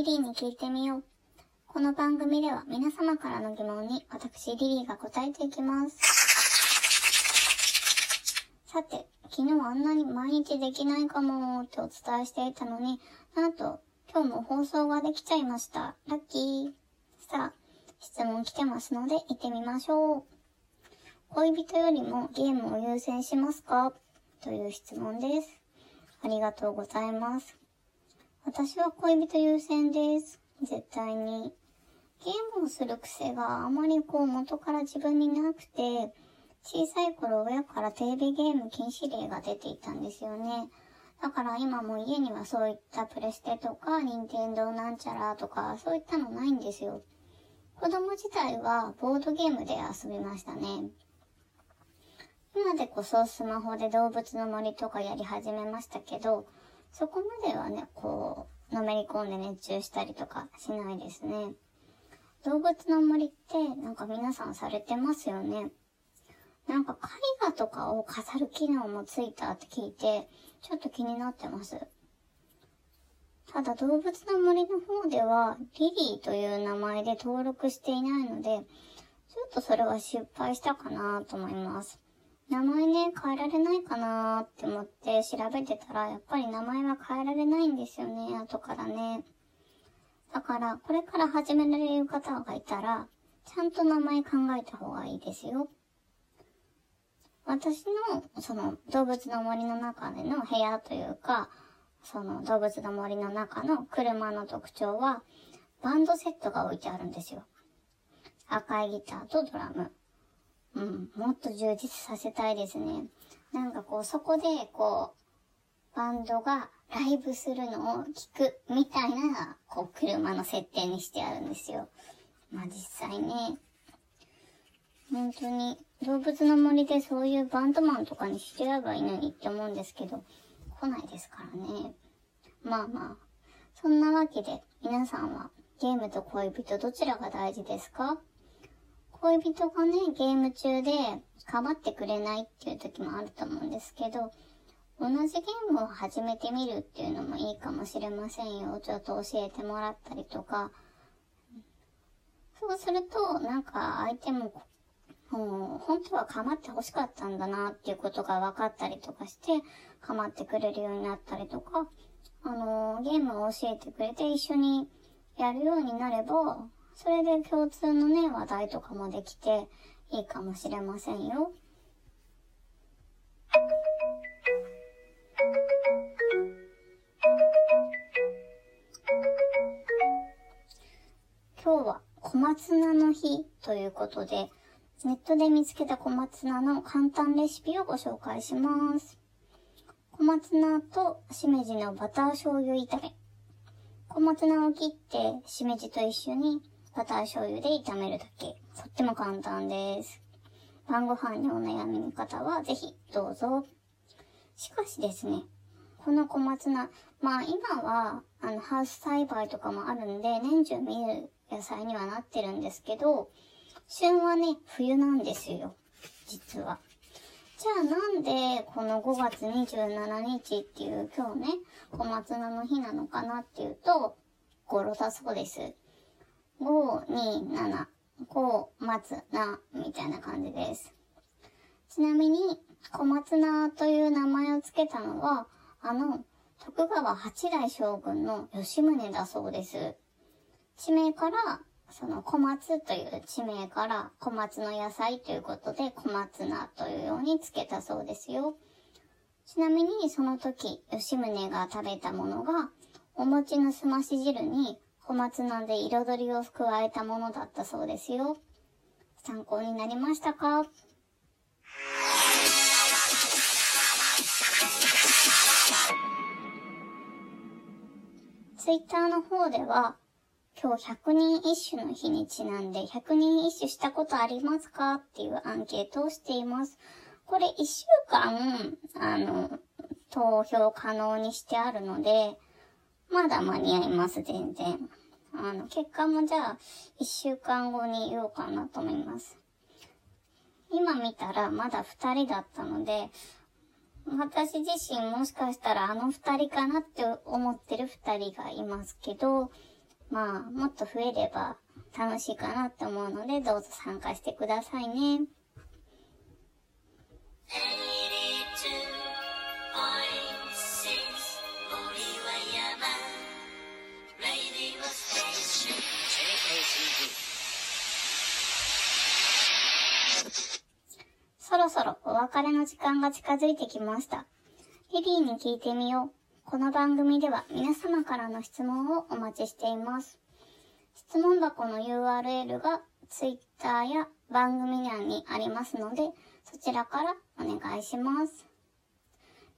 リリーに聞いてみよう。この番組では皆様からの疑問に私リリーが答えていきます。さて、昨日あんなに毎日できないかもってお伝えしていたのに、なんと今日も放送ができちゃいました。ラッキー。さあ、質問来てますので行ってみましょう。恋人よりもゲームを優先しますか？という質問です。ありがとうございます。私は恋人優先です。絶対に。ゲームをする癖があまりこう元から自分になくて、小さい頃親からテレビゲーム禁止令が出ていたんですよね。だから今も家にはそういったプレステとか、ニンテンドなんちゃらとか、そういったのないんですよ。子供自体はボードゲームで遊びましたね。今でこそスマホで動物の森とかやり始めましたけど、そこまではね、こう、のめり込んで熱中したりとかしないですね。動物の森ってなんか皆さんされてますよね。なんか絵画とかを飾る機能もついたって聞いて、ちょっと気になってます。ただ動物の森の方ではリリーという名前で登録していないので、ちょっとそれは失敗したかなと思います。名前ね、変えられないかなーって思って調べてたら、やっぱり名前は変えられないんですよね、後からね。だから、これから始められる方がいたら、ちゃんと名前考えた方がいいですよ。私の、その、動物の森の中での部屋というか、その、動物の森の中の車の特徴は、バンドセットが置いてあるんですよ。赤いギターとドラム。うん、もっと充実させたいですね。なんかこう、そこで、こう、バンドがライブするのを聞くみたいな、こう、車の設定にしてあるんですよ。まあ実際ね、本当に動物の森でそういうバンドマンとかにしてやればいいのにって思うんですけど、来ないですからね。まあまあ、そんなわけで皆さんはゲームと恋人どちらが大事ですか？恋人がね、ゲーム中で構ってくれないっていう時もあると思うんですけど、同じゲームを始めてみるっていうのもいいかもしれませんよ。ちょっと教えてもらったりとか。そうすると、なんか相手も、もう本当は構って欲しかったんだなっていうことが分かったりとかして、構ってくれるようになったりとか、あの、ゲームを教えてくれて一緒にやるようになれば、それで共通のね、話題とかもできていいかもしれませんよ。今日は小松菜の日ということで、ネットで見つけた小松菜の簡単レシピをご紹介します。小松菜としめじのバター醤油炒め。小松菜を切ってしめじと一緒にバター醤油で炒めるだけ。とっても簡単です。晩ご飯にお悩みの方はぜひどうぞ。しかしですね、この小松菜、まあ今はあのハウス栽培とかもあるんで年中見る野菜にはなってるんですけど、旬はね、冬なんですよ。実は。じゃあなんでこの5月27日っていう今日ね、小松菜の日なのかなっていうと、語呂だそうです。5、2、7、5、松菜、みたいな感じです。ちなみに、小松菜という名前を付けたのは、あの、徳川八代将軍の吉宗だそうです。地名から、その小松という地名から小松の野菜ということで小松菜というように付けたそうですよ。ちなみにその時、吉宗が食べたものが、お餅のすまし汁に小松菜で彩りを加えたものだったそうですよ。参考になりましたか？ツイッターの方では、今日100人一首の日にちなんで、100人一首したことありますか？っていうアンケートをしています。これ1週間、あの、投票可能にしてあるので、まだ間に合います、全然。あの、結果もじゃあ、一週間後に言おうかなと思います。今見たらまだ二人だったので、私自身もしかしたらあの二人かなって思ってる二人がいますけど、まあ、もっと増えれば楽しいかなって思うので、どうぞ参加してくださいね。そろそろお別れの時間が近づいてきました。リリーに聞いてみよう。この番組では皆様からの質問をお待ちしています。質問箱の URL が Twitter や番組欄にありますので、そちらからお願いします。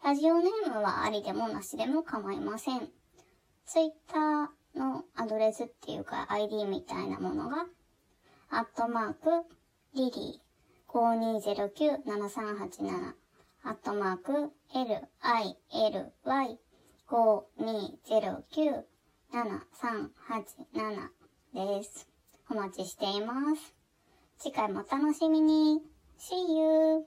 ラジオネームはありでもなしでも構いません。Twitter のアドレスっていうか ID みたいなものが、アットマーク、リリー、5209-7387アットマーク lily5209-7387 です。お待ちしています。次回もお楽しみに。See you!